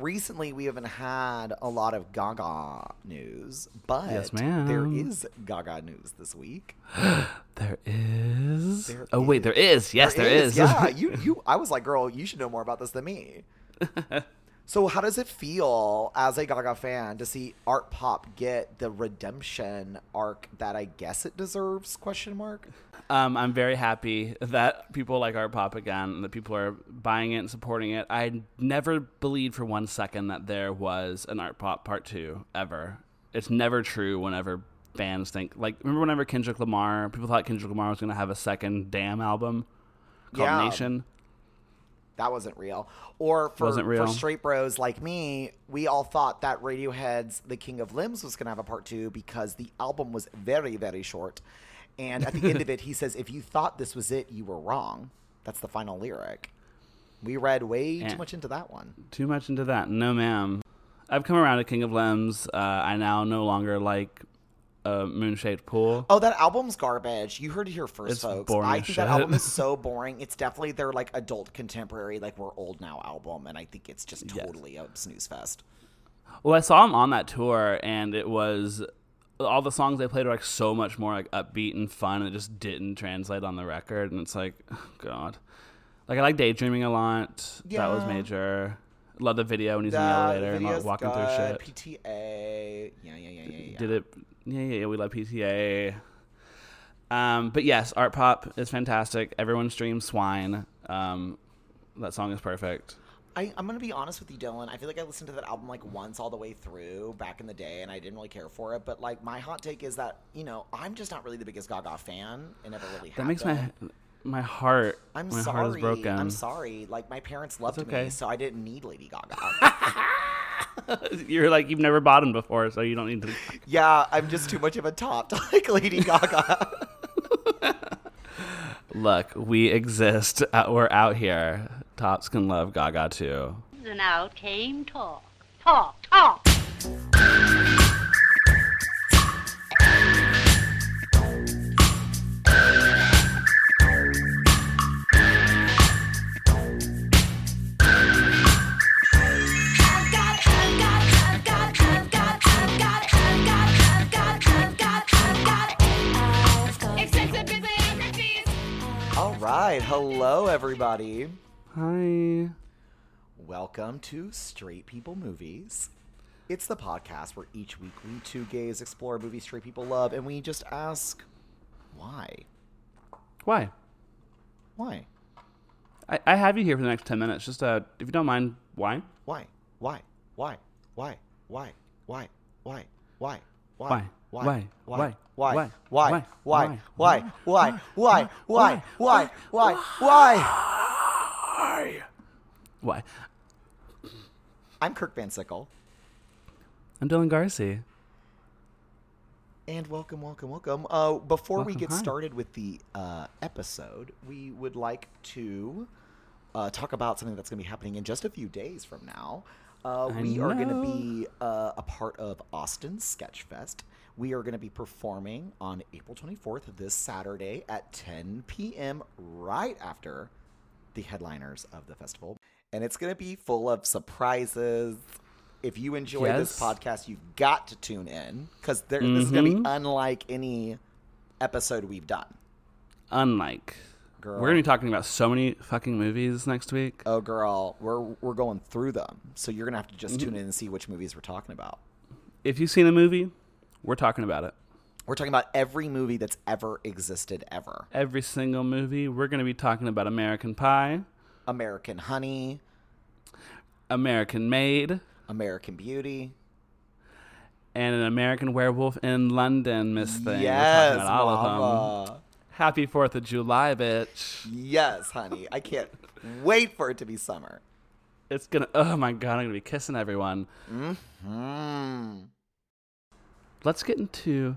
recently we haven't had a lot of Gaga news, but Yes, there is Gaga news this week. There is. There oh wait, there is. Yes, there is. Yeah, you you. I was like, girl, you should know more about this than me. so, how does it feel as a Gaga fan to see art pop get the redemption arc that I guess it deserves? Question mark. Um, I'm very happy that people like Art Pop again, and that people are buying it and supporting it. I never believed for one second that there was an Art Pop Part Two ever. It's never true. Whenever fans think, like, remember whenever Kendrick Lamar, people thought Kendrick Lamar was going to have a second Damn album called Yeah. Nation. That wasn't real. Or for, Wasn't real. for straight bros like me, we all thought that Radiohead's The King of Limbs was going to have a part two because the album was very, very short. And at the end of it, he says, if you thought this was it, you were wrong. That's the final lyric. We read way too much into that one. Too much into that. No, ma'am. I've come around to King of Limbs. Uh, I now no longer like Um, a moon shaped pool. Oh, that album's garbage. You heard it here first, It's folks. boring I think that album is so boring. It's definitely their like adult contemporary, like we're old now album, and I think it's just Yes. totally a snooze fest. Well, I saw him on that tour, and it was all the songs they played were like so much more like upbeat and fun. And it just didn't translate on the record, and it's like, oh, God. Like I like daydreaming a lot. That was major. Love the video when he's in the The elevator and like, walking through shit. PTA. Yeah, yeah, yeah, yeah, yeah. Did it? Yeah, yeah, yeah. We love PTA. Um, but yes, art pop is fantastic. Everyone streams Swine. Um, that song is perfect. I, I'm gonna be honest with you, Dylan. I feel like I listened to that album like once all the way through back in the day, and I didn't really care for it. But like my hot take is that you know I'm just not really the biggest Gaga fan, and never really. That makes been. my my heart. I'm my sorry. heart is broken. I'm sorry. Like my parents loved okay. me, so I didn't need Lady Gaga. You're like you've never bought him before, so you don't need to. yeah, I'm just too much of a top to like Lady Gaga. Look, we exist. Uh, We're out here. Tops can love Gaga too. And out came talk. Talk, talk. Right, hello everybody. Hi. Welcome to Straight People Movies. It's the podcast where each week we two gays explore a movie straight people love, and we just ask, why? Why? Why? I, I have you here for the next ten minutes. Just uh, if you don't mind, why? Why? Why? Why? Why? Why? Why? Why? Why? Why? Why? Why? Why? Why? Why? Why? Why? Why? Why? Why? Why? Why? Why? Why? Why? I'm Kirk Van Sickle, I'm Dylan Garsee. and welcome, welcome, welcome. Uh, before we get hi. started with the uh, episode, we would like to uh, talk about something that's going to be happening in just a few days from now. Uh, we are going to be uh, a part of Austin Sketch Fest. We are going to be performing on April 24th, this Saturday at 10 p.m., right after the headliners of the festival. And it's going to be full of surprises. If you enjoy this podcast, you've got to tune in because this is going to be Mhm. unlike any episode we've done. Unlike, Girl. we're gonna be talking about so many fucking movies next week. Oh, girl, we're we're going through them, so you're gonna have to just Mm-hmm. tune in and see which movies we're talking about. If you've seen a movie, we're talking about it. We're talking about every movie that's ever existed ever. Every single movie. We're gonna be talking about American Pie, American Honey, American Made, American Beauty. and an American Werewolf in London, Miss Thing. We're yes, talking about all of them. Happy Fourth of July, bitch. Yes, honey. I can't wait for it to be summer. It's gonna. Oh my god, I'm gonna be kissing everyone. Mm. Let's get into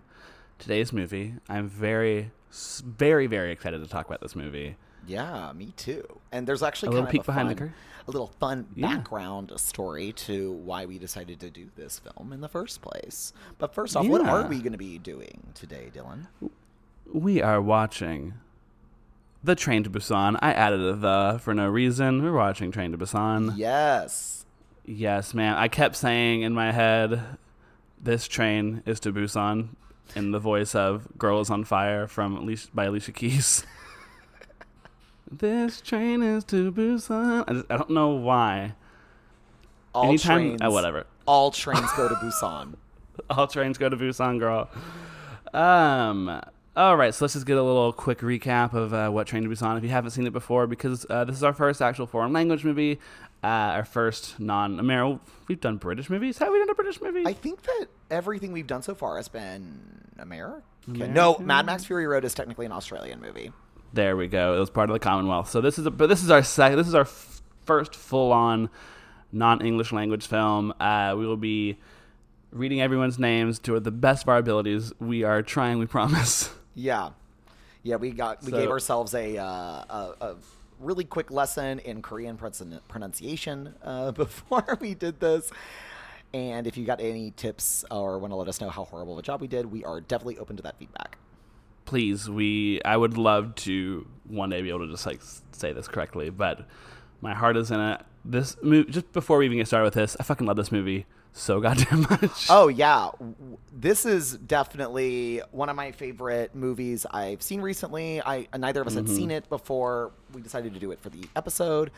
today's movie. I'm very, very, very excited to talk about this movie. Yeah, me too. And there's actually A kind little of peek a behind the fun, curtain? a little fun Yeah. background story to why we decided to do this film in the first place. But first off, what are we going to be doing today, Dylan? We are watching the Train to Busan. I added a the for no reason. We're watching Train to Busan. Yes. Yes, man. I kept saying in my head, "This train is to Busan," in the voice of "Girl Is on Fire" from Alicia, by Alicia Keys. this train is to Busan. I, just, I don't know why. All Anytime, trains, uh, whatever. All trains go to Busan. All trains go to Busan, girl. Um. All right, so let's just get a little quick recap of uh, what Train to Busan. If you haven't seen it before, because uh, this is our first actual foreign language movie, uh, our first non-American. We've done British movies. Have we done a British movie? I think that everything we've done so far has been American. American? No, Mad Max Fury Road is technically an Australian movie. There we go. It was part of the Commonwealth. So this is a, but this is our second. This is our f- first full-on non-English language film. Uh, we will be reading everyone's names to the best of our abilities. We are trying. We promise. Yeah, yeah. We got we So- gave ourselves a, uh, a a really quick lesson in Korean pronunciation uh, before we did this. And if you got any tips or want to let us know how horrible of a job we did, we are definitely open to that feedback. please we i would love to one day be able to just like say this correctly but my heart is in it this movie just before we even get started with this i fucking love this movie so goddamn much Oh yeah, this is definitely one of my favorite movies I've seen recently. I neither of us had seen it before we decided to do it for the episode.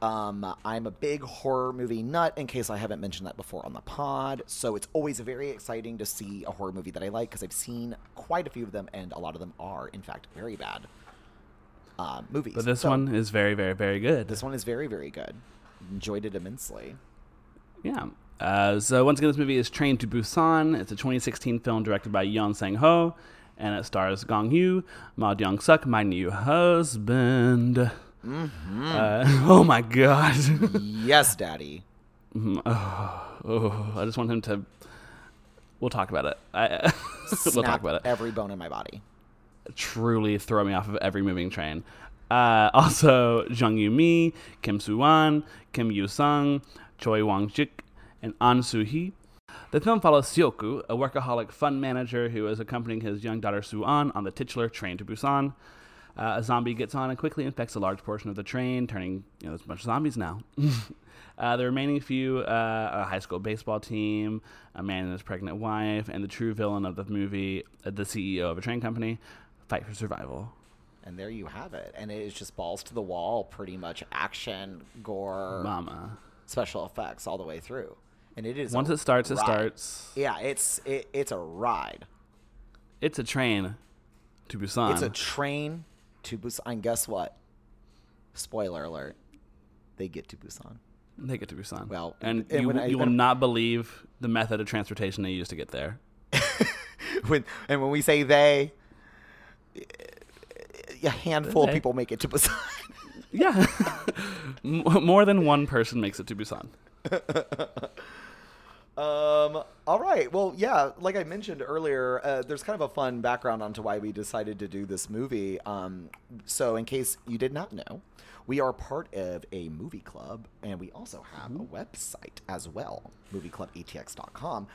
Um, I'm a big horror movie nut. In case I haven't mentioned that before on the pod, so it's always very exciting to see a horror movie that I like because I've seen quite a few of them, and a lot of them are, in fact, very bad uh, movies. but this So, one is very very very good this one is very, very good. Enjoyed it immensely. yeah uh, so once again this movie is train to busan it's a 2016 film directed by Yeon sang ho and it stars gong yu ma Young suk my new husband Mm-hmm. uh, oh my god yes, Daddy. oh, I just want him to. We'll talk about it. I, we'll talk about it. Every bone in my body. Truly throw me off of every moving train. Uh, also, Jung Yu Mi, Kim Soo Wan, Kim Yu Sung, Choi Wong Jik, and An Soo Hee. The film follows Sioku, a workaholic fund manager who is accompanying his young daughter Soo An on the titular train to Busan. Uh, a zombie gets on and quickly infects a large portion of the train, turning you know there's a bunch of zombies now. uh, the remaining few, uh, a high school baseball team, a man and his pregnant wife, and the true villain of the movie, uh, the CEO of a train company, fight for survival. And there you have it. And it is just balls to the wall, pretty much action, gore, Mama. special effects all the way through. And it is Once it starts, it starts. Yeah, it's it, it's a ride. It's a train to Busan. It's a train to Busan. And guess what? Spoiler alert: they get to Busan. they get to Busan. Well, and, and you, you will not believe the method of transportation they use to get there. when and when we say they, a handful of people make it to Busan. Yeah. More than one person makes it to Busan. Um. All right. Well, yeah. Like I mentioned earlier, uh, there's kind of a fun background onto why we decided to do this movie. Um. So, in case you did not know, we are part of a movie club, and we also have a website as well, movieclubetx.com.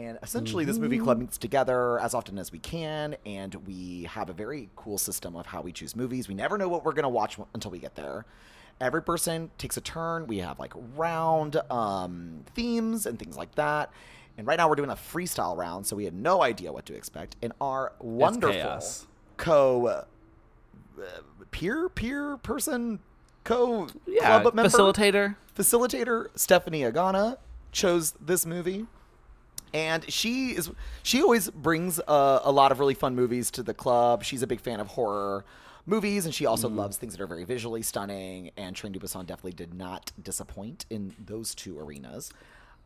And essentially, this movie club meets together as often as we can, and we have a very cool system of how we choose movies. We never know what we're going to watch until we get there every person takes a turn. We have like round um, themes and things like that. And right now we're doing a freestyle round, so we had no idea what to expect. And our wonderful co uh, peer peer person co Yeah. club member Facilitator. facilitator Stephanie Agana chose this movie. And she is she always brings uh, a lot of really fun movies to the club. She's a big fan of horror movies, and she also loves things that are very visually stunning. And Train to Busan definitely did not disappoint in those two arenas.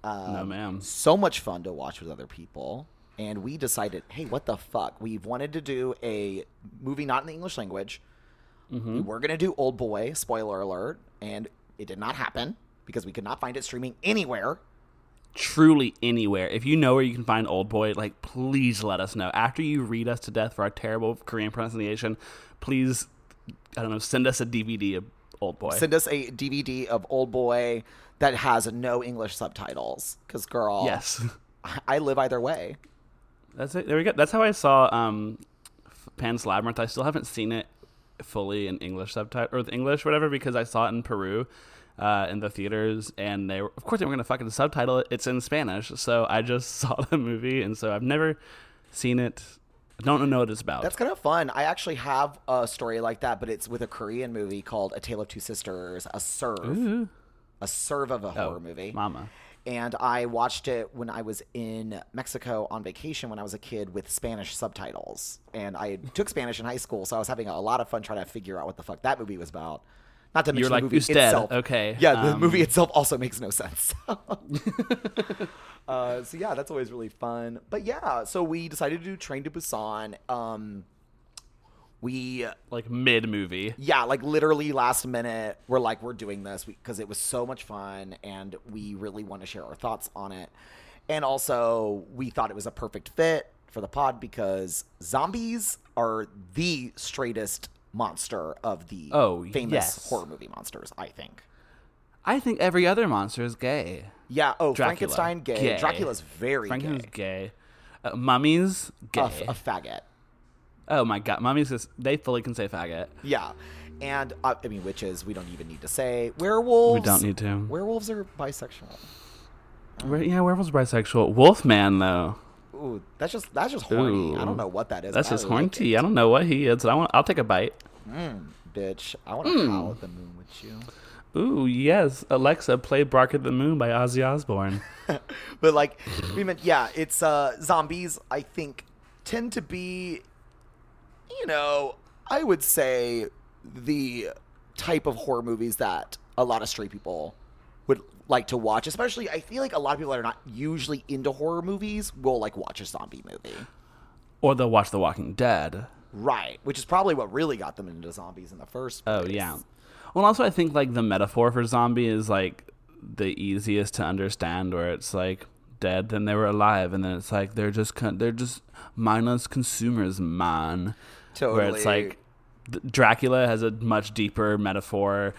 Um, No, ma'am. So much fun to watch with other people. And we decided, hey, what the fuck? We've wanted to do a movie not in the English language. We were going to do Old Boy, spoiler alert, and it did not happen because we could not find it streaming anywhere. Truly anywhere. If you know where you can find Old Boy, like, please let us know. After you read us to death for our terrible Korean pronunciation, please, I don't know, send us a DVD of Old Boy. Send us a DVD of Old Boy that has no English subtitles. Because, girl, yes. I- live either way. That's it. There we go. That's how I saw um, Pan's Labyrinth. I still haven't seen it fully in English subtitle or with English, whatever, because I saw it in Peru. Uh, in the theaters, and they were, of course they were going to fucking subtitle it. It's in Spanish, so I just saw the movie, and so I've never seen it. I don't know what it's about. That's kind of fun. I actually have a story like that, but it's with a Korean movie called A Tale of Two Sisters, a serve, a serve of a horror movie. Mama. And I watched it when I was in Mexico on vacation when I was a kid with Spanish subtitles. And I took Spanish in high school, so I was having a lot of fun trying to figure out what the fuck that movie was about. Not to mention You're the movie "Usted." itself. Okay, Yeah, the um, movie itself also makes no sense. uh, so yeah, that's always really fun. But yeah, so we decided to do Train to Busan. Um, we Like mid movie. yeah, like literally last minute, we're like, we're doing this because it was so much fun and we really want to share our thoughts on it. And also, we thought it was a perfect fit for the pod because zombies are the straightest monster of the Oh, famous yes. horror movie monsters, I think. I think every other monster is gay. Yeah, oh, Dracula. Frankenstein gay. Gay. Dracula's very Frankenstein's gay. gay. Uh, mummies gay. A, f- a faggot. oh my god, mummies is they fully can say faggot. Yeah. And, uh, I mean, witches, we don't even need to say. Werewolves. We don't need to. Werewolves are bisexual. Where, yeah, werewolves are bisexual. Wolfman though. Ooh, that's just that's just horny. I don't know what that is. That's just horny. it. I don't know what he is. I want. I'll take a bite. bitch. I want to Hmm. howl at the moon with you. Ooh yes, Alexa, play "Bark at the Moon" by Ozzy Osbourne. But like we meant, yeah, it's uh zombies. I think tend to be, you know, I would say the type of horror movies that a lot of straight people like to watch. Especially, I feel like a lot of people that are not usually into horror movies will like watch a zombie movie. or they'll watch The Walking Dead. Right, which is probably what really got them into zombies in the first oh, place. Oh yeah. Well, also I think like the metaphor for zombie is like the easiest to understand, where it's like dead, then they were alive, and then it's like they're just con- they're just mindless consumers, man. Totally. Where it's like Dracula has a much deeper metaphor,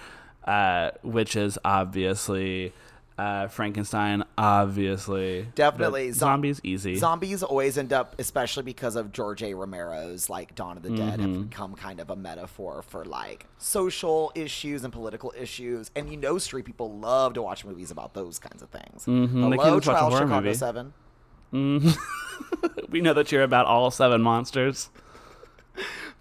uh, which is obviously uh, Frankenstein, obviously Definitely. Zom- zombies easy. Zombies always end up, especially because of George A. Romero's like Dawn of the Dead, Mm-hmm. have become kind of a metaphor for like social issues and political ishes. And you know, street people love to watch movies about those kinds of things. Mhm, Hello, can't just watch a Trial Chicago movie. Seven. we know that you're about all seven monsters.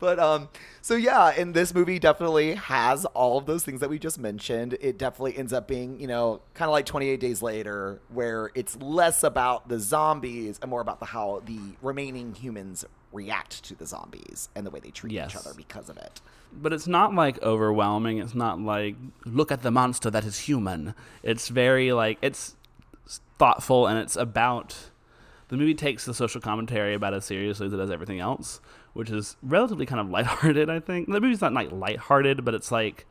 But um, so yeah, and this movie definitely has all of those things that we just mentioned. It definitely ends up being, you know, kind of like 28 Days Later, where it's less about the zombies and more about the how the remaining humans react to the zombies and the way they treat Yes. each other because of it. but it's not like overwhelming. It's not like look at the monster that is human. It's very like it's thoughtful and it's about the movie takes the social commentary about as seriously as it does everything else, which is relatively kind of lighthearted. I think the movie's not like lighthearted, but it's like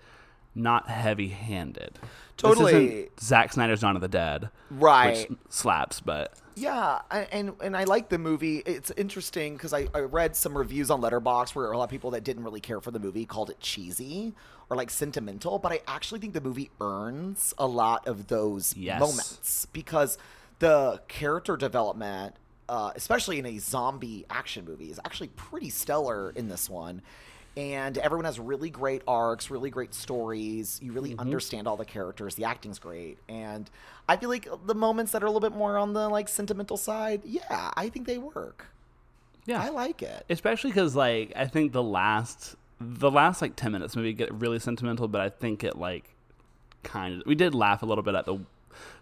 not heavy-handed. Totally. Zack Snyder's Dawn of the Dead, Right. Which slaps, but Yeah, and and I like the movie. It's interesting because I, I read some reviews on Letterboxd where a lot of people that didn't really care for the movie called it cheesy or like sentimental, but I actually think the movie earns a lot of those Yes. moments because the character development, uh, especially in a zombie action movie, is actually pretty stellar in this one. And everyone has really great arcs, really great stories. You really understand all the characters. The acting's great, and I feel like the moments that are a little bit more on the like sentimental side, yeah, I think they work. yeah, I like it. especially because like I think the last the last like ten minutes maybe get really sentimental, but I think it like kind of we did laugh a little bit at the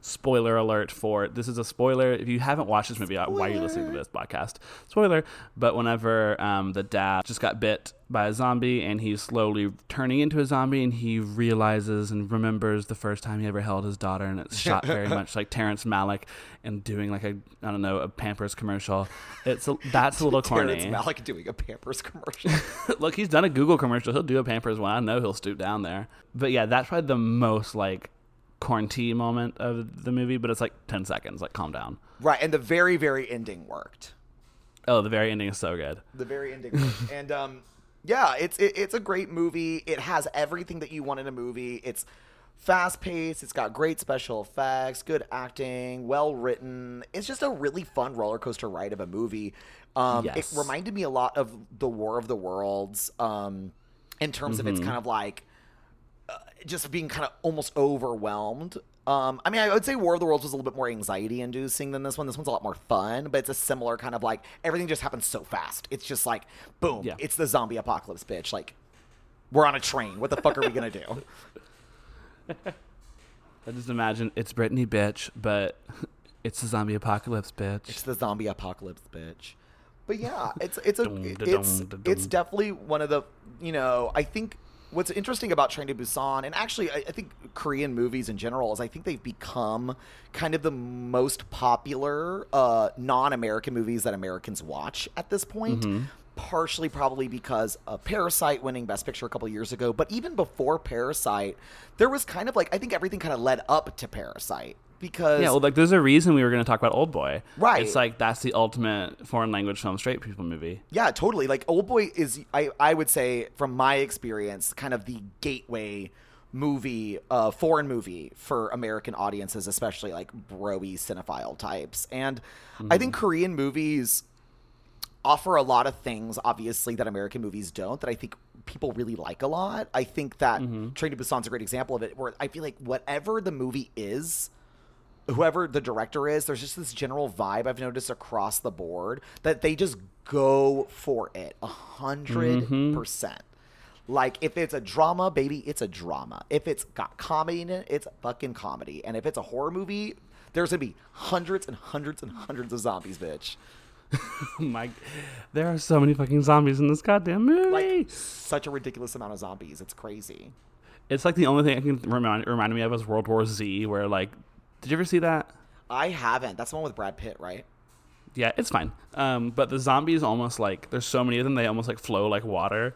spoiler alert for this is a spoiler if you haven't watched this movie uh, why are you listening to this podcast spoiler but whenever um, the dad just got bit by a zombie and he's slowly turning into a zombie and he realizes and remembers the first time he ever held his daughter and it's shot very much like Terrence Malick and doing like a I don't know a Pampers commercial it's a, that's a little corny Terrence Malick doing a Pampers commercial. Look, he's done a Google commercial. He'll do a Pampers one. I know he'll stoop down there. But yeah, that's probably the most like quarantine moment of the movie. But it's like ten seconds. Like, calm down. right, and the very very ending worked. Oh, the very ending is so good. The very ending, worked. and um, yeah, it's it, it's a great movie. It has everything that you want in a movie. It's fast paced. It's got great special effects, good acting, well written. It's just a really fun roller coaster ride of a movie. Um, Yes. It reminded me a lot of the War of the Worlds um, in terms of its kind of like just being kind of almost overwhelmed. Um, I mean, I would say War of the Worlds was a little bit more anxiety inducing than this one. This one's a lot more fun, but it's a similar kind of like everything just happens so fast. It's just like, boom, Yeah. it's the zombie apocalypse, bitch. Like, we're on a train. What the fuck are we gonna do? I just imagine it's Brittany, bitch, but it's the zombie apocalypse, bitch. It's the zombie apocalypse, bitch. But yeah, it's it's a it's it's definitely one of the you know I think what's interesting about Train to Busan and actually I, I think Korean movies in general is I think they've become kind of the most popular uh, non-American movies that Americans watch at this point. Mm-hmm. Partially, probably because of Parasite winning Best Picture a couple years ago, but even before Parasite, there was kind of like I think everything kind of led up to Parasite because yeah, well, like there's a reason we were going to talk about Old Boy. Right. It's like that's the ultimate foreign language film straight people movie. Yeah, totally. Like Old Boy is I I would say from my experience kind of the gateway movie uh foreign movie for American audiences, especially like broy cinephile types. And I think Korean movies offer a lot of things obviously that American movies don't that I think people really like a lot. I think that Train to Busan's a great example of it where I feel like whatever the movie is whoever the director is, there's just this general vibe I've noticed across the board that they just go for it a 100 mm-hmm. percent. Like if it's a drama, baby, it's a drama. If it's got comedy in it, it's fucking comedy. And if it's a horror movie, there's gonna be hundreds and hundreds and hundreds of zombies, bitch. Oh my, there are so many fucking zombies in this goddamn movie. Like such a ridiculous amount of zombies. It's crazy. it's like the only thing I can remind remind me of is World War Z, where like, did you ever see that? I haven't. That's the one with Brad Pitt, right? Yeah, it's fine. Um, but the zombies almost like there's so many of them they almost like flow like water.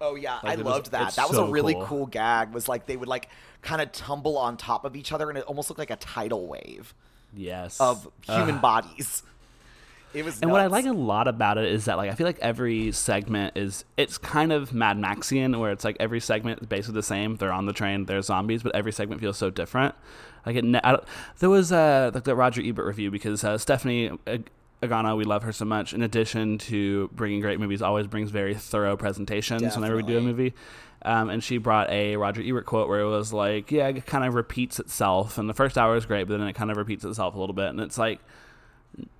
Oh yeah, Like, I it was- loved that. That was so a really cool. cool. gag. Was like they would like kind of tumble on top of each other, and it almost looked like a tidal wave Yes. of human Ugh. bodies. It was. And what I like a lot about it is that like I feel like every segment is it's kind of Mad Maxian where it's like every segment is basically the same. They're on the train, they're zombies, but every segment feels so different. Like it, I don't, there was uh, like the Roger Ebert review because uh, Stephanie Ag- Agana, we love her so much. In addition to bringing great movies, always brings very thorough presentations whenever we do a movie. Um, and she brought a Roger Ebert quote where it was like, "Yeah, it kind of repeats itself, and the first hour is great, but then it kind of repeats itself a little bit." And it's like,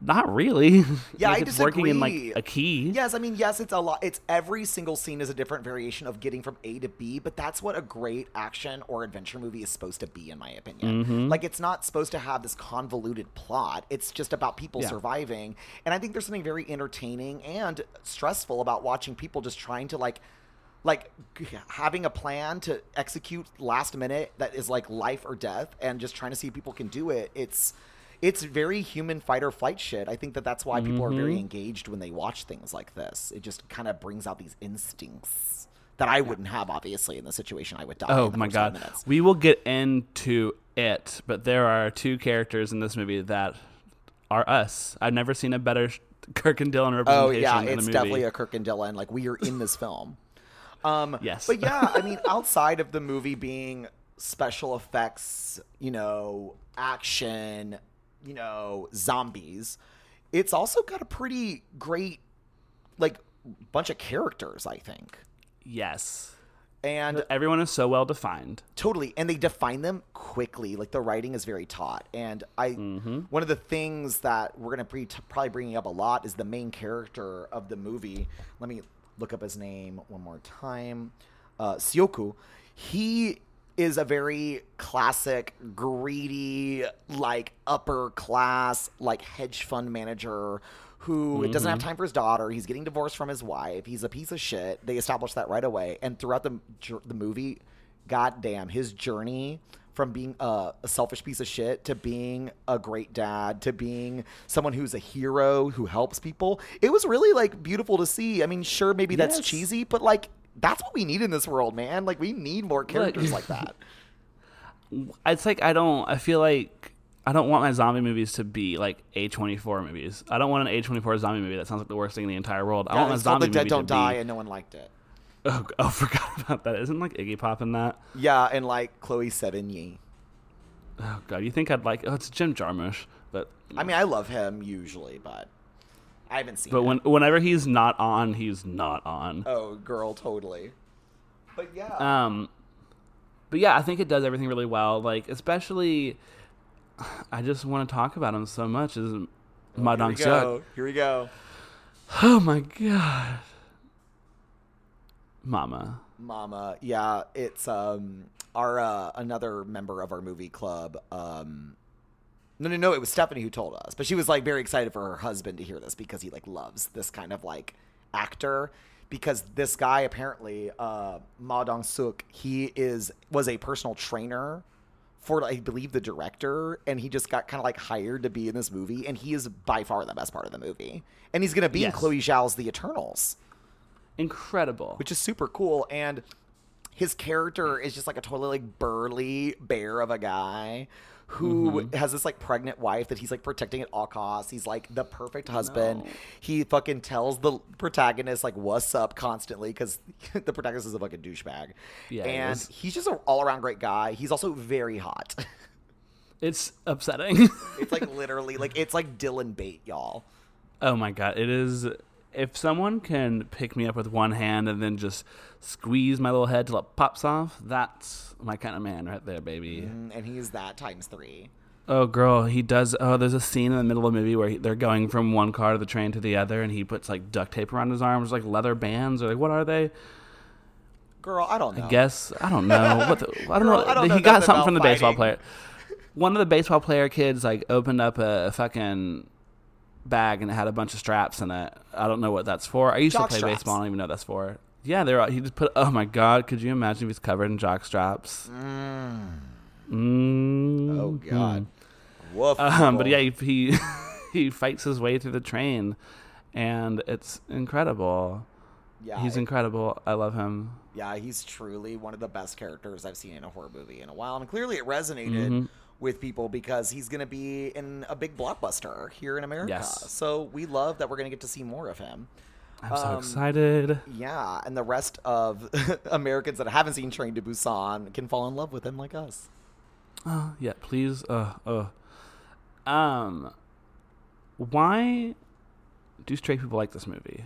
not really. Yeah, like I it's working in disagree. like a key. Yes, I mean, yes, it's a lot. It's every single scene is a different variation of getting from A to B, but that's what a great action or adventure movie is supposed to be, in my opinion. Mm-hmm. Like, it's not supposed to have this convoluted plot. It's just about people Yeah. surviving, and I think there's something very entertaining and stressful about watching people just trying to like. Like having a plan to execute last minute that is like life or death, and just trying to see if people can do it. It's it's very human fight or flight shit. I think that that's why people are Mm-hmm. very engaged when they watch things like this. It just kind of brings out these instincts that I wouldn't have, obviously, in the situation. I would die. Oh in the my god. We will get into it, but there are two characters in this movie that are us. I've never seen a better Kirk and Dylan Oh representation yeah, in a it's movie. definitely a Kirk and Dylan. Like we are in this film. Um, Yes. but yeah, I mean, outside of the movie being special effects, you know, action, you know, zombies, it's also got a pretty great, like, bunch of characters. I think, yes. and Everyone is so well defined. Totally, and they define them quickly. Like the writing is very taut, and I Mm-hmm. one of the things that we're gonna be probably bringing up a lot is the main character of the movie. Let me look up his name one more time. Uh, Sioku. He is a very classic, greedy, like upper class, like hedge fund manager who doesn't have mm-hmm. time for his daughter. He's getting divorced from his wife. He's a piece of shit. They establish that right away. And throughout the the movie, goddamn, his journey from being a, a selfish piece of shit to being a great dad to being someone who's a hero who helps people. It was really like beautiful to see. I mean, sure, maybe that's cheesy, but like that's what we need in this world, man. Like we need more characters like that. It's like I don't. I feel like I don't want my zombie movies to be like A twenty four movies. I don't want an A twenty four zombie movie that sounds like the worst thing in the entire world. I Yeah, want my it's called zombie The Dead movie Don't to Die, be. and no one liked it. Oh, oh, forgot about that. Isn't like Iggy Pop in that? Yeah, and like Chloe Sevigny. Oh god, you think I'd like? Oh, it's Jim Jarmusch, but I mean, I love him usually, but I haven't seen. but it. when whenever he's not on, he's not on. oh, girl, totally. But yeah, Um, but yeah, I think it does everything really well. Like especially, I just want to talk about him so much. Is Ma Here Dong we Seok. go. Here we go. Oh my god, Mama. Mama. Yeah, it's um our uh, another member of our movie club. Um, no, no, no. It was Stephanie who told us, but she was like very excited for her husband to hear this because he like loves this kind of like actor. Because this guy apparently, uh, Ma Dong Suk, he is was a personal trainer for I believe the director, and he just got kind of like hired to be in this movie, and he is by far the best part of the movie, and he's gonna be in Chloe Zhao's The Eternals Incredible. which is super cool. And his character is just like a totally like burly bear of a guy who mm-hmm. has this like pregnant wife that he's like protecting at all costs. He's like the perfect husband. No. He fucking tells the protagonist like what's up constantly because the protagonist is a fucking douchebag. Yeah, and is. he's just an all around great guy. He's also very hot. it's upsetting. it's like literally like it's like Dylan Bait, y'all. oh my god, it is. If someone can pick me up with one hand and then just squeeze my little head till it pops off, that's my kind of man right there, baby. Mm, And he's that times three. Oh, girl, he does. Oh, there's a scene in the middle of the movie where he, they're going from one car to the train to the other, and he puts like duct tape around his arms, like leather bands, or like what are they? Girl, I don't know. I guess I don't know. What the, I don't Girl, know. I don't know he got something from the about baseball player. One of the baseball player kids like opened up a, fucking bag and it had a bunch of straps in it. I don't know what that's for. I used Jock to play straps. baseball. I don't even know what that's for. Yeah, they're. all- He just put. Oh my god! Could you imagine if he's covered in jock straps? Mm. Oh God. Woof. Um, but yeah, he he, he fights his way through the train, and it's incredible. yeah, He's it- incredible. I love him. Yeah, he's truly one of the best characters I've seen in a horror movie in a while. And clearly it resonated Mm-hmm. with people because he's going to be in a big blockbuster here in America. Yes. So we love that we're going to get to see more of him. I'm so Um, excited. Yeah, and the rest of Americans that haven't seen Train to Busan can fall in love with him like us. Oh, yeah, please. Uh, uh. Um, why do straight people like this movie?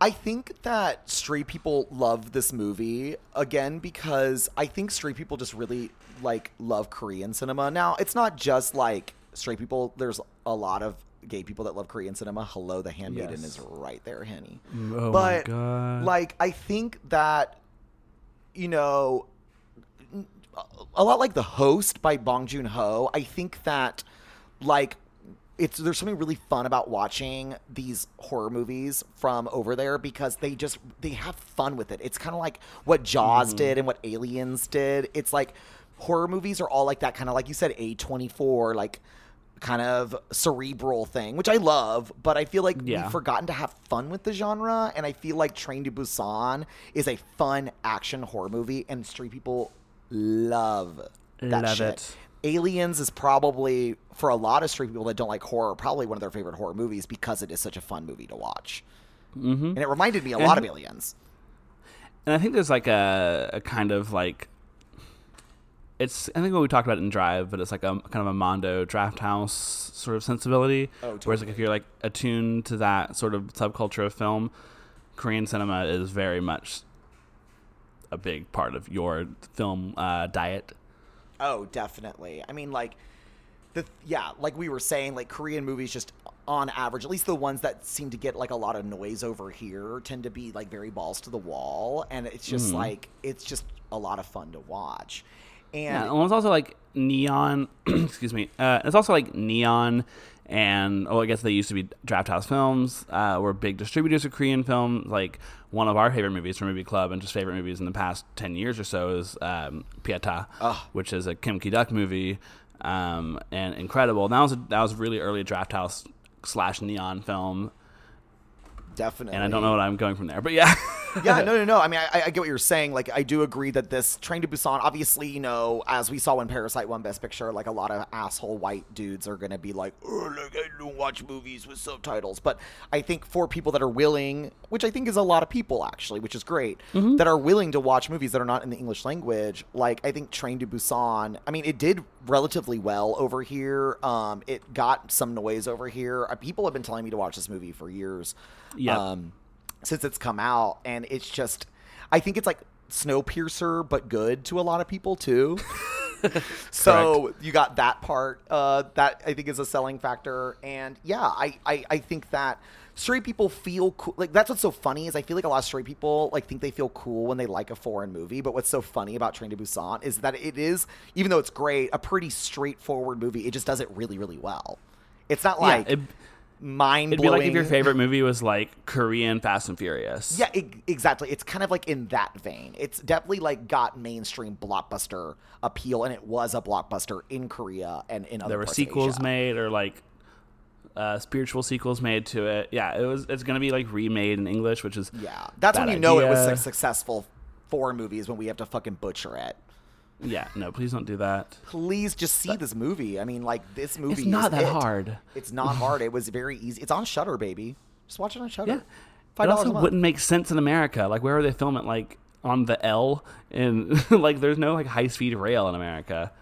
I think that straight people love this movie again because I think straight people just really like love Korean cinema. Now, it's not just like straight people. There's a lot of gay people that love Korean cinema. Hello, The Handmaiden Yes. is right there, Henny. Mm, oh but my god! like I think that you know a lot like The Host by Bong Joon-ho, I think that like it's there's something really fun about watching these horror movies from over there because they just they have fun with it. It's kind of like what Jaws mm-hmm. did and what Aliens did. It's like horror movies are all like that kind of like you said A24 like kind of cerebral thing, which I love, but I feel like Yeah. we've forgotten to have fun with the genre and I feel like Train to Busan is a fun action horror movie and street people love that Love shit. it. Aliens is probably for a lot of street people that don't like horror, probably one of their favorite horror movies because it is such a fun movie to watch. Mm-hmm. And it reminded me a lot of Aliens. and I think there's like a, a kind of like it's I think what we talked about in Drive, but it's like a kind of a Mondo Drafthouse sort of sensibility. Oh, Whereas like if you're like attuned to that sort of subculture of film, Korean cinema is very much a big part of your film uh, diet. Oh, definitely. I mean, like the yeah, like we were saying, like Korean movies just on average, at least the ones that seem to get like a lot of noise over here, tend to be like very balls to the wall, and it's just like it's just a lot of fun to watch. And Yeah, and it's also like neon. excuse me. Uh, it's also like neon, and oh, I guess they used to be Drafthouse Films. Uh, were big distributors of Korean films. Like one of our favorite movies from Movie Club, and just favorite movies in the past ten years or so is um, Pieta, Ugh. which is a Kim Ki Duk movie, um, and incredible. That was a, that was really early Drafthouse slash neon film, definitely, and I don't know what I'm going from there, but yeah. yeah, no, no, no. I mean, I, I get what you're saying. Like, I do agree that this Train to Busan, obviously, you know, as we saw when Parasite won Best Picture, like a lot of asshole white dudes are going to be like, oh, like, I don't watch movies with subtitles. But I think for people that are willing, which I think is a lot of people actually, which is great, that are willing to watch movies that are not in the English language, like I think Train to Busan, I mean, it did relatively well over here. Um, it got some noise over here. Uh, People have been telling me to watch this movie for years. Yep. Um, since it's come out and it's just i think it's like Snowpiercer, but good to a lot of people too. so you got that part uh, that I think is a selling factor, and yeah, I, I I think that straight people feel cool. Like that's what's so funny is I feel like a lot of straight people like think they feel cool when they like a foreign movie. But what's so funny about Train to Busan is that it is, even though it's great, a pretty straightforward movie. It just does it really really well. It's not like yeah, it, mind it'd be like if your favorite movie was like Korean Fast and Furious. Yeah, e- exactly. It's kind of like in that vein. It's definitely like got mainstream blockbuster appeal, and it was a blockbuster in Korea and in other. there were sequels made or like uh, spiritual sequels made to it. Yeah, it was. It's gonna be like remade in English, which is Yeah, that's when you know it was idea. a successful foreign movies when we have to fucking butcher it. Yeah, no, please don't do that. Please just see this movie. I mean, like this movie. It's not that it. hard. It's not hard. It was very easy. It's on Shudder, baby. Just watch it on Shudder. Yeah, Five it also wouldn't make sense in America. Like, where are they filming? Like on the L, and like there's no like high speed rail in America.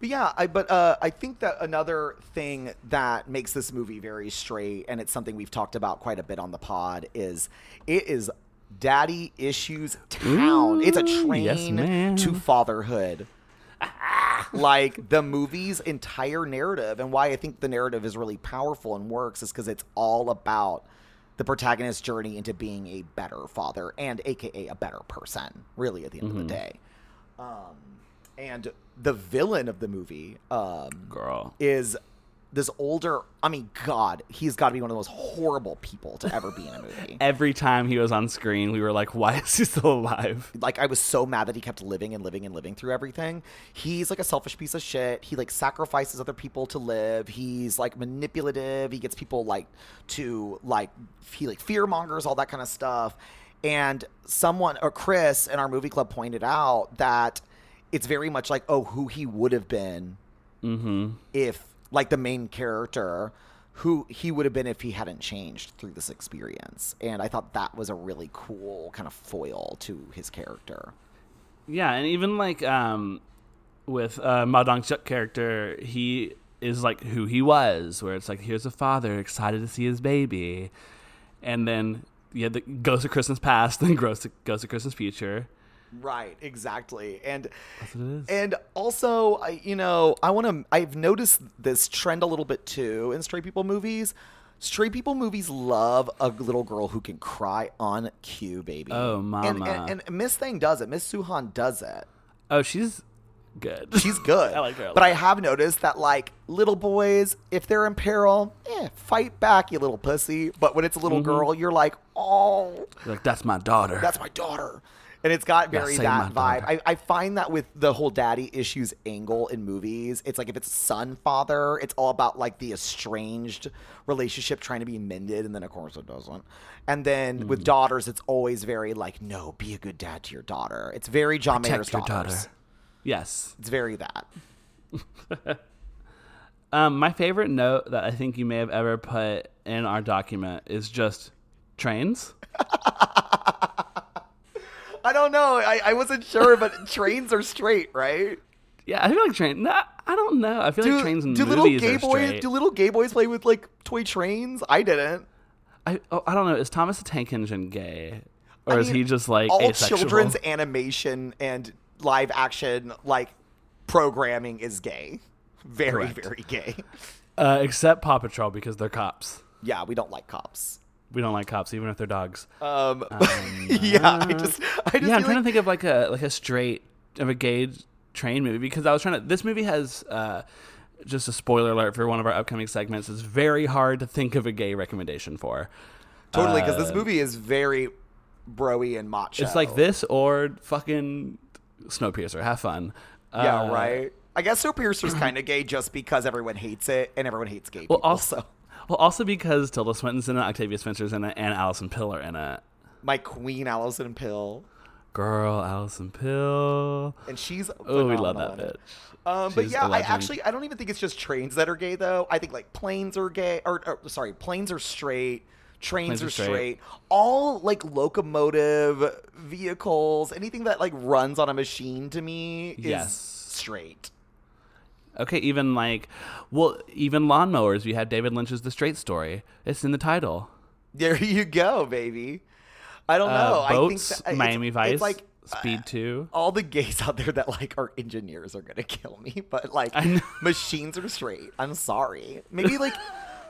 But yeah, I but uh, I think that another thing that makes this movie very straight, and it's something we've talked about quite a bit on the pod, is it is daddy issues town. it's a Ooh, train yes, to fatherhood. like the movie's entire narrative, and why I think the narrative is really powerful and works is because it's all about the protagonist's journey into being a better father and AKA a better person. Really, at the end of the day. Um, and the villain of the movie um, Girl, is this older. I mean, God, he's got to be one of the most horrible people to ever be in a movie. every time he was on screen, we were like, "Why is he still alive?" like I was so mad that he kept living and living and living through everything. He's like a selfish piece of shit. He like sacrifices other people to live. He's like manipulative. He gets people like to like he like fear mongers all that kind of stuff. And someone or Chris in our movie club pointed out that it's very much like oh who he would have been Mm-hmm. if like the main character who he would have been if he hadn't changed through this experience. And i thought that was a really cool kind of foil to his character. Yeah, and even like um, with uh, Ma Dong character, he is like who he was, where it's like here's a father excited to see his baby, and then yeah, the goes to Christmas past, then goes to goes to Christmas future. Right exactly and That's what it is. and also i you know i want to i've noticed this trend a little bit too in straight people movies straight people movies love a little girl who can cry on cue baby Oh, and, mama. and, and miss thing does it miss suhan does it oh, she's good. She's good. I like her But I have noticed that like little boys, if they're in peril, eh, fight back, you little pussy. But when it's a little Mm-hmm. girl, you're like, oh, like that's my daughter. that's my daughter. And it's got very save that vibe. I, I find that with the whole daddy issues angle in movies, it's like if it's son father, it's all about like the estranged relationship trying to be mended, and then of course it doesn't. And then Mm. with daughters, it's always very like, no, be a good dad to your daughter. It's very John Mayer's Protect your daughters. daughter. Yes. It's very that. Um, my favorite note that I think you may have ever put in our document is just trains. I don't know. I, I wasn't sure, but trains are straight, right? Yeah, I feel like train. No, I don't know. I feel Do, like trains in do movies little gay are boys straight. do little gay boys play with like toy trains? I didn't. I oh, I don't know. Is Thomas the Tank Engine gay, or I is mean, he just like all asexual? children's animation and live action like programming is gay? Very Correct. very gay. uh, except Paw Patrol because they're cops. Yeah, we don't like cops. We don't like cops, even if they're dogs. Um, yeah, I just I just yeah, I'm trying to think of like a like a straight of a gay train movie because I was trying to. This movie has uh, just a spoiler alert for one of our upcoming segments. It's very hard to think of a gay recommendation for. totally because this uh, movie is very broy and macho. It's like this or fucking Snowpiercer. Have fun. Yeah, Uh, right. I guess Snowpiercer's kind of gay just because everyone hates it and everyone hates gay Well, people. also, so well, also because Tilda Swinton's in it, Octavia Spencer's in it, and Allison Pill are in it. my queen Allison Pill, Girl, Allison Pill. and she's Oh, we love that bitch. Um, but yeah, I actually I don't even think it's just trains that are gay though. I think like planes are gay, or, or sorry, planes are straight. Trains are are straight. straight. All like locomotive vehicles, anything that like runs on a machine to me is Yes. straight. Okay, even like, well, even lawnmowers. We have David Lynch's The Straight Story. It's in the title. There you go, baby. I don't Uh, know. boats, I think that, Miami it's, Vice, It's like Speed Two. all the gays out there that like are engineers are gonna kill me, but like machines are straight. I'm sorry. Maybe like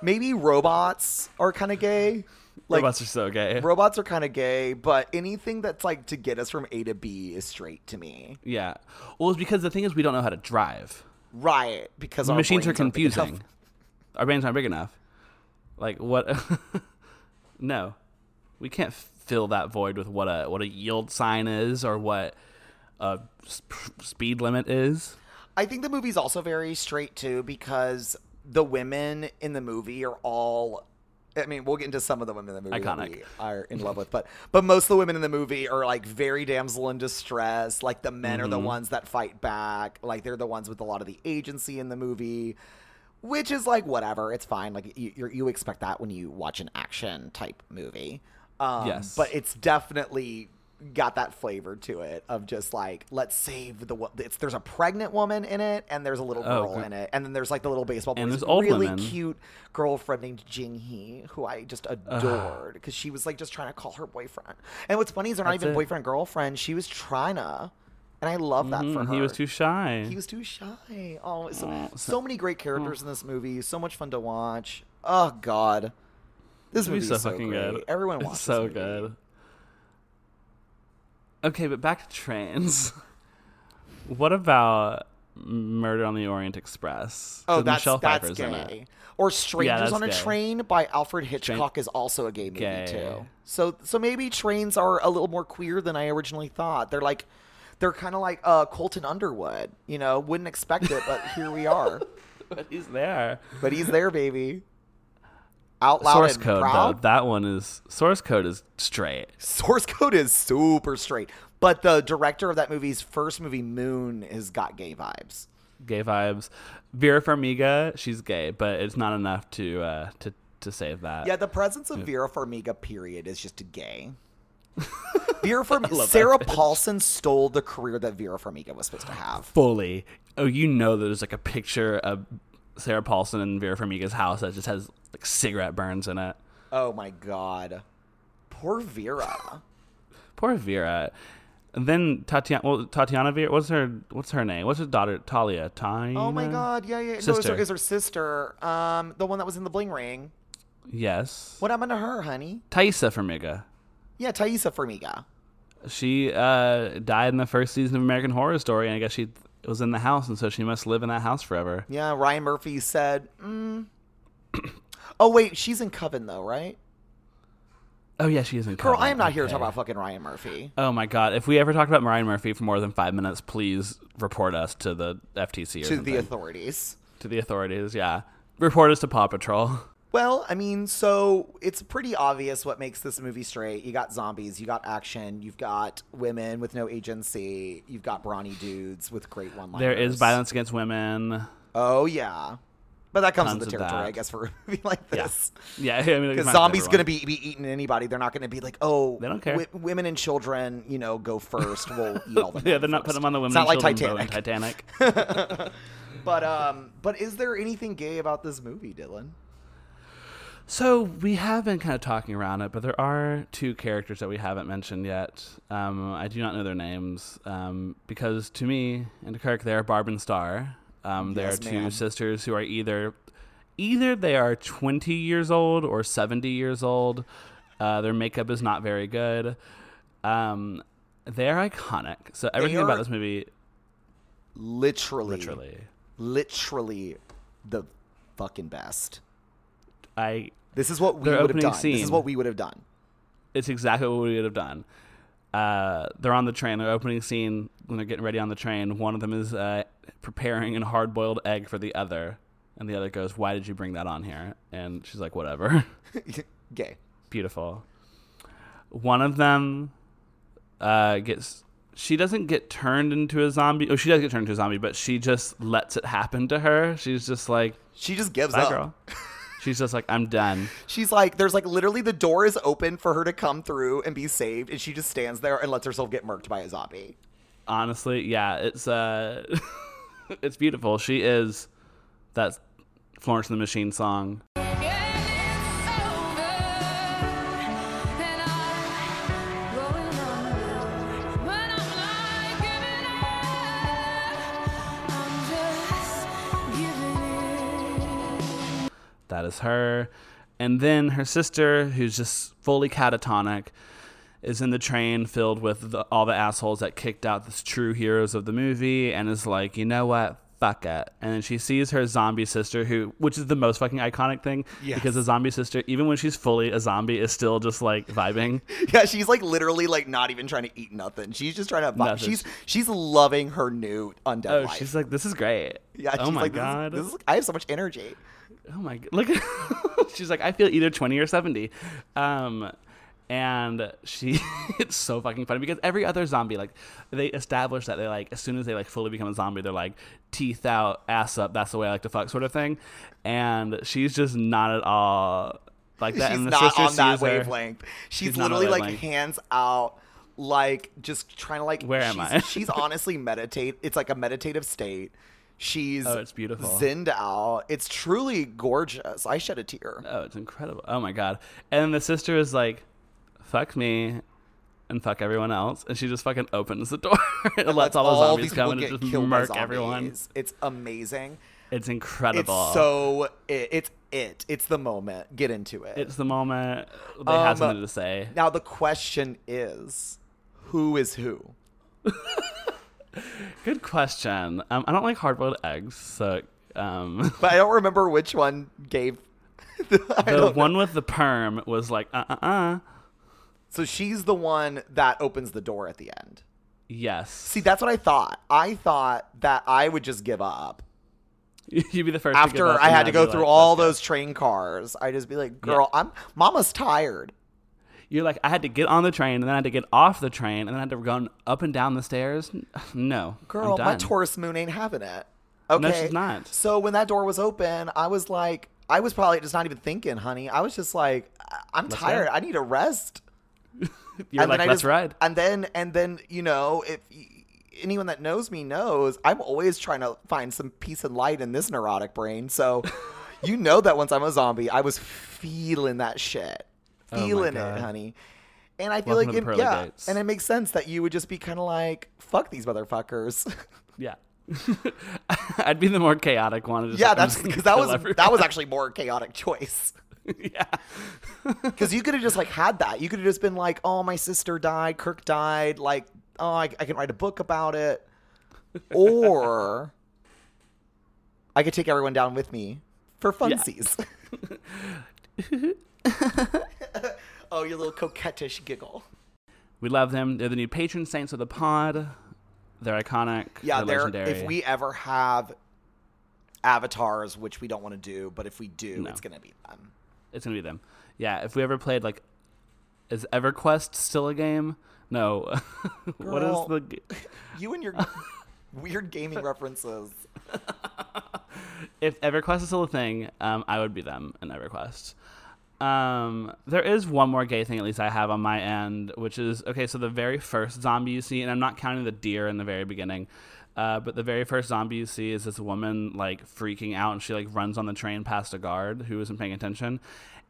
maybe robots are kind of gay. Like Robots are so gay. robots are kind of gay, but anything that's like to get us from A to B is straight to me. yeah. Well, it's because the thing is we don't know how to drive. Right? Because our machines are brains aren't big enough. confusing. Our brains aren't big enough. Like what? no, we can't fill that void with what a what a yield sign is or what a sp- speed limit is. I think the movie's also very straight too because the women in the movie are all. I mean, we'll get into some of the women in the movie that Iconic. we are in love with, but but most of the women in the movie are like very damsel in distress. Like the men are the ones that fight back. Like they're the ones with a lot of the agency in the movie, which is like whatever. It's fine. Like you you're, you expect that when you watch an action type movie. Um, Yes. but it's definitely got that flavor to it of just like let's save the wo- it's there's a pregnant woman in it and there's a little Oh, girl okay. in it and then there's like the little baseball And boy's there's old really women. cute girlfriend named Jin-hee who I just adored because she was like just trying to call her boyfriend and what's funny is they're not That's even it. boyfriend girlfriend she was trying to and I love that for Mhm, her He was too shy. he was too shy. Oh, so, Aw, so, so- many great characters in this movie. So much fun to watch. Oh God, this movie Movie's so so fucking great. good. Everyone watch this so movie. good. Okay, but back to trains. what about Murder on the Orient Express? Oh, 'Cause that's Michelle that's Pfeiffer's in gay. it. Or Strangers that's on a gay. Train by Alfred Hitchcock is also a gay movie Gay. too. So so maybe trains are a little more queer than I originally thought. They're like they're kind of like uh, Colton Underwood. You know, wouldn't expect it, but here we are. But he's there. But he's there, baby. Out loud Source code proud. though. That one is source code is straight. Source code is super straight. But the director of that movie's first movie, Moon, has got gay vibes. Gay vibes. Vera Farmiga, she's gay, but it's not enough to uh, to to save that. Yeah, the presence of Vera Farmiga, period, is just gay. Vera Farmiga, Sarah. Paulson stole the career that Vera Farmiga was supposed to have. fully. Oh, you know, there's like a picture of Sarah Paulson and Vera Farmiga's house that just has like cigarette burns in it. Oh my god, poor Vera. Poor Vera. And then Tatiana, well, Tatiana Vera, what's her, what's her name? What's her daughter? Talia. Taina? Oh my god, yeah, yeah. No, it's her, Sister. it's her sister, um, the one that was in the bling ring. Yes. What happened to her, honey? Taissa Farmiga. Yeah, Taissa Farmiga. She uh, died in the first season of American Horror Story, and I guess she was in the house, and so she must live in that house forever. Yeah, Ryan Murphy said. Mm. oh wait, she's in Coven though, right? Oh yeah, she is in. Girl, Coven. I am not here to talk about fucking Ryan Murphy. Oh my god! If we ever talk about Mariah Murphy for more than five minutes, please report us to the FTC or To something. the authorities. to the authorities. Yeah, report us to Paw Patrol. Well, I mean, so it's pretty obvious what makes this movie straight. You got zombies, you got action, you've got women with no agency, you've got brawny dudes with great one liners. There is violence against women. Oh yeah, but that comes Tons with the territory. I guess, for a movie like this. Yeah, I mean, Because zombies everyone. gonna be be eating anybody. They're not gonna be like, oh, They don't care. wi- women and children, you know, go first. We'll eat all the yeah, they're not putting them on the women. It's not like children Titanic. Titanic. But um, but is there anything gay about this movie, Dylan? So we have been kind of talking around it, but there are two characters that we haven't mentioned yet. Um, I do not know their names um, because to me and to Kirk, they are Barb and Star. Um, they Yes, are two sisters who are either either they are 20 years old or 70 years old. Uh, their makeup is not very good. Um, they're iconic. So everything about this movie, Literally, literally, literally, the fucking best. I This is what we would have done. This is what we would have done. it's exactly what we would have done. Uh, they're on the train. Their opening scene when they're getting ready on the train. One of them is uh, preparing an hard-boiled egg for the other, and the other goes, "Why did you bring that on here?" And she's like, "Whatever." Gay. Beautiful. One of them uh, gets. She doesn't get turned into a zombie. Oh, she does get turned into a zombie, but she just lets it happen to her. She's just like, She just gives "Bye, up. girl." She's just like, "I'm done." She's like, there's like literally the door is open for her to come through and be saved, and she just stands there and lets herself get murked by a zombie. honestly yeah it's uh it's beautiful she is that florence and the machine song That is her. And then her sister, who's just fully catatonic, is in the train filled with the, all the assholes that kicked out the true heroes of the movie and is like, you know what? Fuck it. And then she sees her zombie sister, who, which is the most fucking iconic thing, Yes. because the zombie sister, even when she's fully a zombie, is still just like vibing. Yeah, she's like literally like not even trying to eat nothing. She's just trying to. vibe. Nothing. She's she's loving her new undead Oh, life. she's like, this is great. yeah, oh my like, this is- god. this is, I have so much energy. oh my god look she's like i feel either 20 or 70 um and she it's so fucking funny because every other zombie like they establish that they like as soon as they like fully become a zombie they're like teeth out ass up that's the way i like to fuck sort of thing and she's just not at all like that she's and the not sister on that her- wavelength. She's, She's literally like wavelength. hands out, like just trying to like. Where am I? she's honestly meditate. It's like a meditative state. She's Oh, it's beautiful. Zinned out. It's truly gorgeous. I shed a tear. oh it's incredible oh my god and the sister is like fuck me and fuck everyone else and she just fucking opens the door and lets all the zombies these come and just murk everyone. It's amazing. it's incredible It's so it, it's it. It's the moment. Get into it. It's the moment they have Um, something to say. now the question is, who is who? Good question. Um, I don't like hard-boiled eggs, so um, But I don't remember which one gave. The don't know. one with the perm was like, uh, uh, uh. So she's the one that opens the door at the end. Yes, See, that's what I thought. I thought that I would just give up you'd be the first to give after I had to go through like, all those train cars. I'd just be like, "Girl, I'm Mama's tired." You're like, I had to get on the train, and then I had to get off the train, and then I had to go up and down the stairs. No, Girl, my. Taurus moon ain't having it. Okay. No, she's not. So when that door was open, I was like, I was probably just not even thinking, honey. I was just like, I'm Let's tired. go. I need a rest. You're and like, then let's just, ride. And then, and then, you know, if anyone that knows me knows, I'm always trying to find some peace and light in this neurotic brain. So, you know that once I'm a zombie, I was feeling that shit, Oh feeling God. it, honey. And I feel Welcome like, it, yeah, gates. and it makes sense that you would just be kind of like, "Fuck these motherfuckers." Yeah, I'd be the more chaotic one. just yeah, that's because that was everyone. that was actually more chaotic choice. yeah. Because you could have just like had that. You could have just been like, "Oh, my sister died. Kirk died. Like, oh, I, I can write a book about it." Or I could take everyone down with me for funsies. oh, your little coquettish giggle. We love them. They're the new patron saints of the pod. They're iconic. Yeah, they're legendary. if we ever have avatars, which we don't want to do, but if we do, No. it's gonna be them. It's gonna be them. Yeah, if we ever played like, is EverQuest still a game? No. what is the? g- You and your weird gaming references. If EverQuest is still a thing, um, I would be them in EverQuest. Um, there is one more gay thing, at least I have on my end, which is okay. So the very first zombie you see, and I'm not counting the deer in the very beginning, uh, but the very first zombie you see is this woman like freaking out, and she like runs on the train past a guard who isn't paying attention.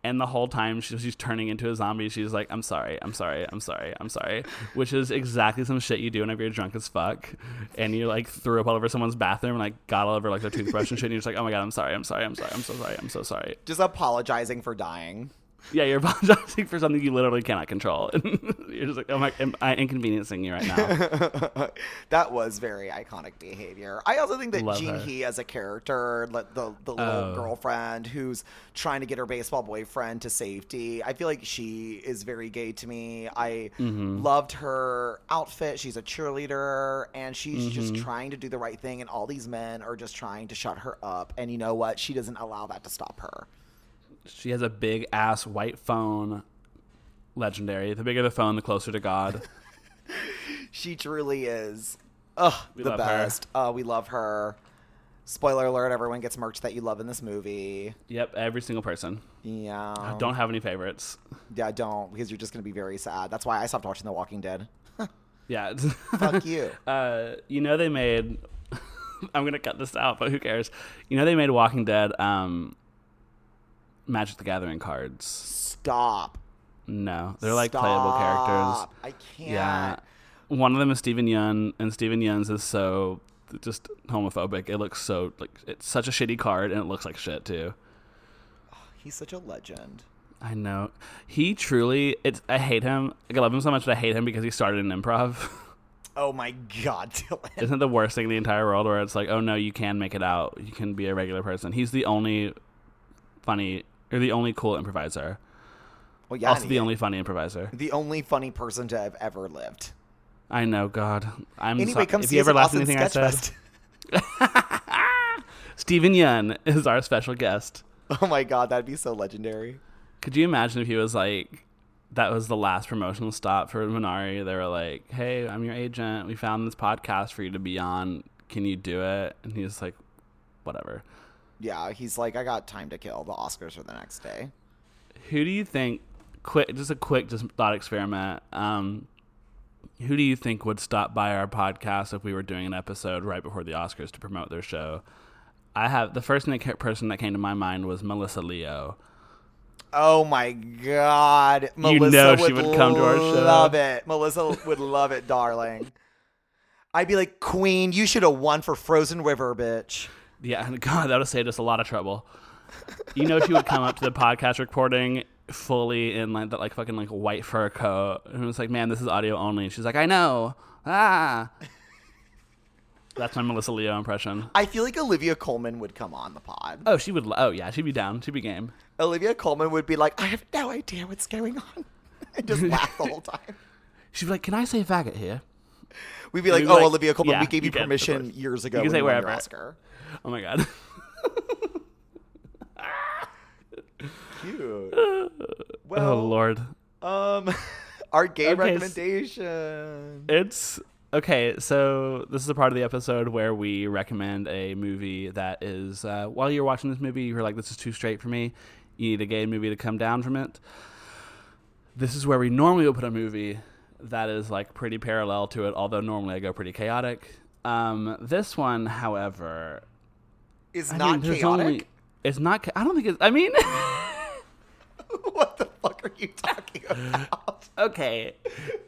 And the whole time she, she's turning into a zombie, she's like, "I'm sorry, I'm sorry, I'm sorry, I'm sorry," which is exactly some shit you do whenever you're drunk as fuck, and you like threw up all over someone's bathroom and like got all over like their toothbrush and shit. And you're just like, "Oh my god, I'm sorry, I'm sorry, I'm sorry, I'm so sorry, I'm so sorry." Just apologizing for dying. Yeah, you're apologizing for something you literally cannot control. you're just like, "Oh my, am I inconveniencing you right now?" that was very iconic behavior. I also think that Love Jean her. He as a character, like the the little Oh. girlfriend who's trying to get her baseball boyfriend to safety. I feel like she is very gay to me. I Mm-hmm. loved her outfit. She's a cheerleader and she's just Mm-hmm. trying to do the right thing and all these men are just trying to shut her up. And you know what? She doesn't allow that to stop her. She has a big ass white phone. Legendary. The bigger the phone, the closer to God. She truly is. Ugh, We the best. Uh, we love her. Spoiler alert: everyone gets merch that you love in this movie. yep, every single person. Yeah. I don't have any favorites. Yeah, I don't because you're just gonna be very sad. That's why I stopped watching The Walking Dead. Yeah. Fuck you. uh, you know they made. I'm gonna cut this out, but who cares? You know they made Walking Dead um, Magic the Gathering cards. Stop. No, they're like playable characters. I can't. Yeah. One of them is Steven Yeun, and Steven Yeun's is so just homophobic. It looks so like it's such a shitty card, and it looks like shit too. He's such a legend. I know. He truly. It's. I hate him. Like, I love him so much, but I hate him because he started in improv. Oh my god, Dylan. Isn't it the worst thing in the entire world where it's like, oh no, you can make it out. You can be a regular person. He's the only funny or the only cool improviser. Well, yeah, also the only funny improviser. the only funny person to have ever lived. I know, God. I'm Anyway, so- come if you ever laughed at anything I said. Steven Yeun is our special guest. Oh my god, that'd be so legendary. Could you imagine if he was like, that was the last promotional stop for Minari? They were like, hey, I'm your agent. We found this podcast for you to be on. Can you do it? And he's like, whatever. Yeah, he's like, I got time to kill. The Oscars are the next day. Who do you think, quick, just a quick just thought experiment. Um, who do you think would stop by our podcast if we were doing an episode right before the Oscars to promote their show? I have the first person that came to my mind was Melissa Leo. Oh my god, You Melissa know she would would come to our show. Love it, Melissa would love it, darling. I'd be like, Queen, you should have won for Frozen River, bitch. Yeah, God, that would save us a lot of trouble. You know, she would come up to the podcast recording fully in like that, like fucking like white fur coat, and it was like, "Man, this is audio only." And She's like, "I know." Ah, that's my Melissa Leo impression. I feel like Olivia Colman would come on the pod. Oh, she would. lo- Oh, yeah, she'd be down. She'd be game. Olivia Colman would be like, I have no idea what's going on, and just laugh the whole time. She'd be like, "Can I say faggot here?" We'd be like, We'd Oh, like, Olivia Colman, yeah, we gave you you permission years ago. You can say your wherever. Oscar. Oh my god. Cute. oh lord. um, our gay Okay, recommendation. It's okay. So this is a part of the episode where we recommend a movie that is. Uh, while you're watching this movie, you're like, "This is too straight for me." You need a gay movie to come down from it. This is where we normally would put a movie that is like pretty parallel to it, although normally I go pretty chaotic. Um, this one, however, Is I not mean, chaotic. only- it's not. I don't think it's. I mean. what the fuck are you talking about? okay,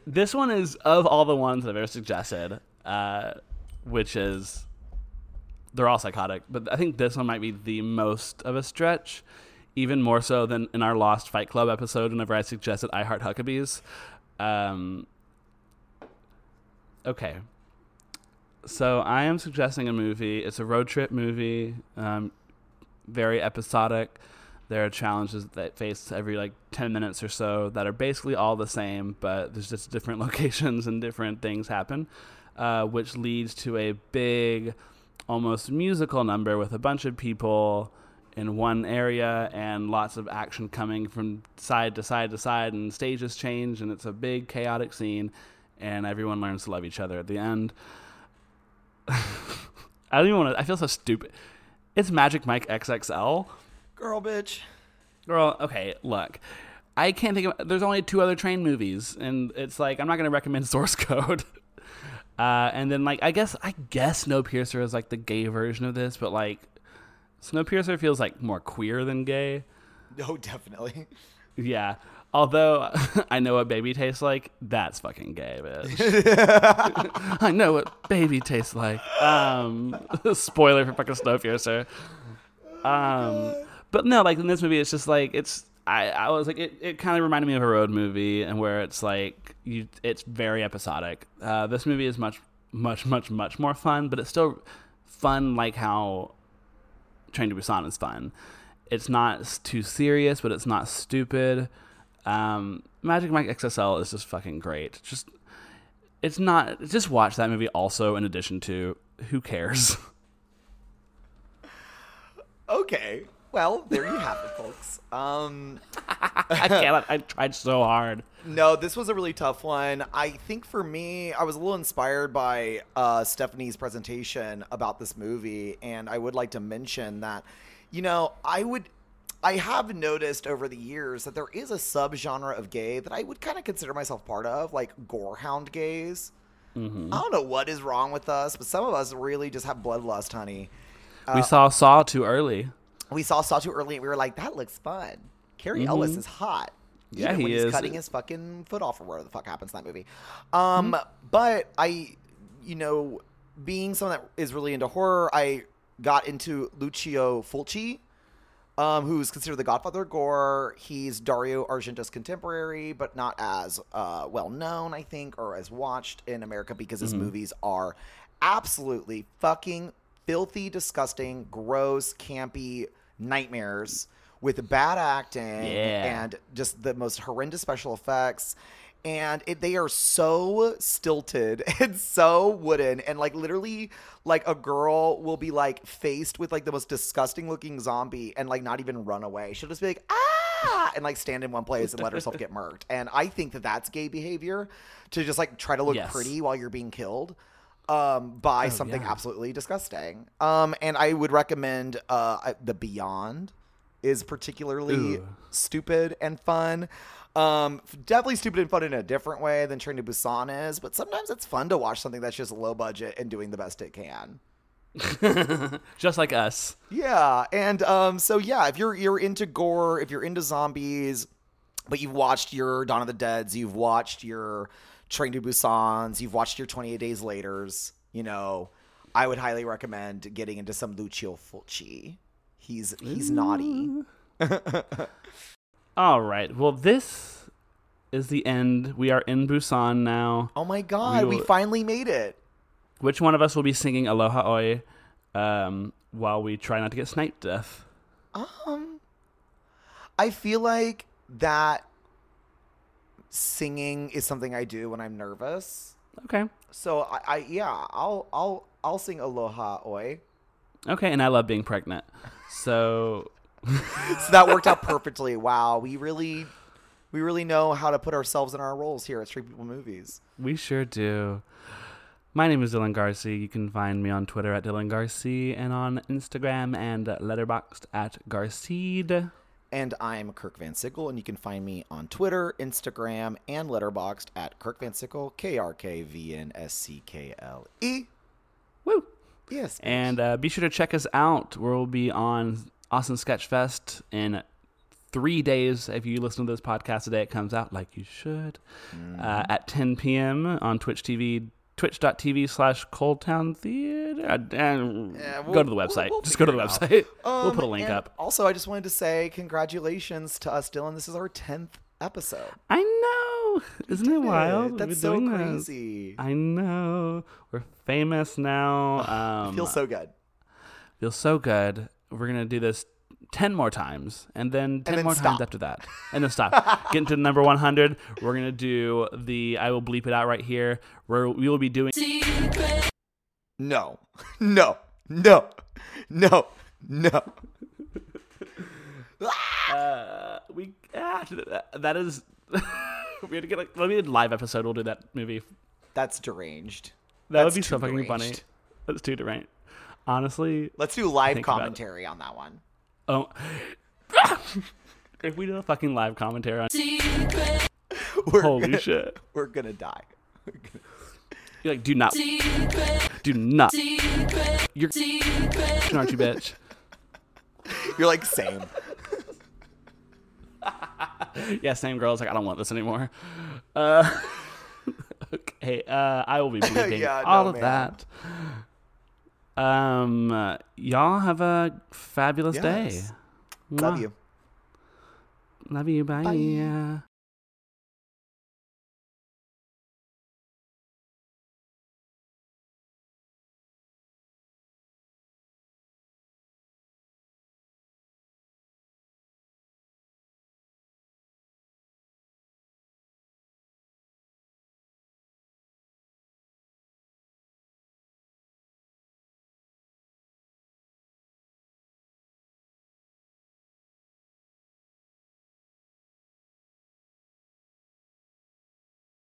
this one is of all the ones that I've ever suggested, uh, which is they're all psychotic, but I think this one might be the most of a stretch, even more so than in our Lost Fight Club episode. Whenever I suggested I Heart Huckabees, um, okay. So I am suggesting a movie. It's a road trip movie, um, very episodic. There are challenges that face every like 10 minutes or so that are basically all the same, but there's just different locations and different things happen, uh, which leads to a big, almost musical number with a bunch of people in one area and lots of action coming from side to side to side, and stages change, and it's a big, chaotic scene, and everyone learns to love each other at the end. I don't even want to, I feel so stupid. It's Magic Mike XXL. Girl, bitch. Girl, okay, look. I can't think of. There's only two other train movies, and it's like I'm not going to recommend Source Code. Uh, and then like I guess I guess Snowpiercer is like the gay version of this, but like Snowpiercer feels like more queer than gay. No, definitely. Yeah. Although I know what baby tastes like, that's fucking gay, bitch. I know what baby tastes like. Um, spoiler for fucking Snowpiercer. Um, but no, like in this movie, it's just like it's. I, I was like it, it kind of reminded me of a road movie and where it's like you it's very episodic. Uh, this movie is much much much much more fun, but it's still fun like how Train to Busan is fun. It's not too serious, but it's not stupid. Um, Magic Mike XXL is just fucking great. Just it's not just watch that movie also in addition to who cares. Okay. Well, there you have it, folks. Um, I can't. I tried so hard. no, this was a really tough one. I think for me, I was a little inspired by uh, Stephanie's presentation about this movie, and I would like to mention that, you know, I would. I have noticed over the years that there is a subgenre of gay that I would kind of consider myself part of, like gorehound gays. I don't know what is wrong with us, but some of us really just have bloodlust, honey. we saw Saw too early. We saw Saw too early and we were like, that looks fun. Cary Elwes is hot. Mm-hmm. Yeah, even he when he's is. cutting his fucking foot off or whatever the fuck happens in that movie. Um, but I, you know, being someone that is really into horror, I got into Lucio Fulci. um, who's considered the godfather of gore. He's Dario Argento's contemporary, but not as uh, well known, I think, or as watched in America because his movies are absolutely fucking filthy, disgusting, gross, campy nightmares with bad acting Yeah. and just the most horrendous special effects. And it, they are so stilted and so wooden, and like literally, like a girl will be like faced with like the most disgusting looking zombie, and like not even run away. She'll just be like ah, and like stand in one place and let herself get murked. And I think that that's gay behavior to just like try to look Yes. pretty while you're being killed um, by something yeah. absolutely disgusting. Um, and I would recommend uh, the Beyond is particularly Ooh. stupid and fun. Um, definitely stupid and fun in a different way than Train to Busan is, but sometimes it's fun to watch something that's just low budget and doing the best it can. Just like us. Yeah, and um, so yeah, if you're you're into gore, if you're into zombies, but you've watched your Dawn of the Dead's, you've watched your Train to Busan's, you've watched your 28 Days Later's, you know, I would highly recommend getting into some Lucio Fulci. He's he's naughty. All right. Well, this is the end. We are in Busan now. Oh my god, we will- finally made it. Which one of us will be singing Aloha Oe um, while we try not to get sniped death? Um, I feel like that singing is something I do when I'm nervous. Okay. So I, I yeah, I'll I'll I'll sing Aloha Oe. Okay. And I love being pregnant. So So that worked out perfectly. Wow, we really we really know how to put ourselves in our roles here at Straight People Movies. we sure do. My name is Dylan Garsee. You can find me on Twitter at Dylan Garsee and on Instagram and Letterboxd at Garseed. And I'm Kirk Van Sickle, and you can find me on Twitter, Instagram, and Letterboxd at Kirk Van Sickle, K R K V N S C K L E. Woo! Yes. And uh, be sure to check us out. We'll be on Austin Sketch Fest in three days. If you listen to this podcast today, it comes out like you should uh, at 10 p.m. on Twitch TV, twitch.tv slash ColdTowne Theater. And Yeah, go we'll- to the we'll- website. we'll Just go to the figure it out. website. we'll Um, put a link up. Also, I just wanted to say congratulations to us, Dylan. This is our 10th episode. I know. Isn't it wild? That's so doing this. crazy. I know. We're famous now. Um, Feels so good. feels so good. We're gonna do this ten more times, and then ten then more times after that, and then stop. Get into number one hundred. We're gonna do the. I will bleep it out right here. Where we will be doing. No, no, no, no, no. Uh, we ah, that is. we had to get like maybe a live episode. We'll do that movie. That's deranged. That That's would be so fucking funny. deranged. That's too deranged. Honestly, Let's do live commentary on that one. Oh. if we do a fucking live commentary on We're holy gonna, shit, We're gonna die. you're like, do not, do not, you're, aren't you, bitch? You're like same. Yeah, same girl's like, I don't want this anymore. Uh, okay, uh, I will be bleeping Yeah, no, all of man. that. Um, uh, y'all have a fabulous day. Love Mwah. you. Love you. Bye. Bye.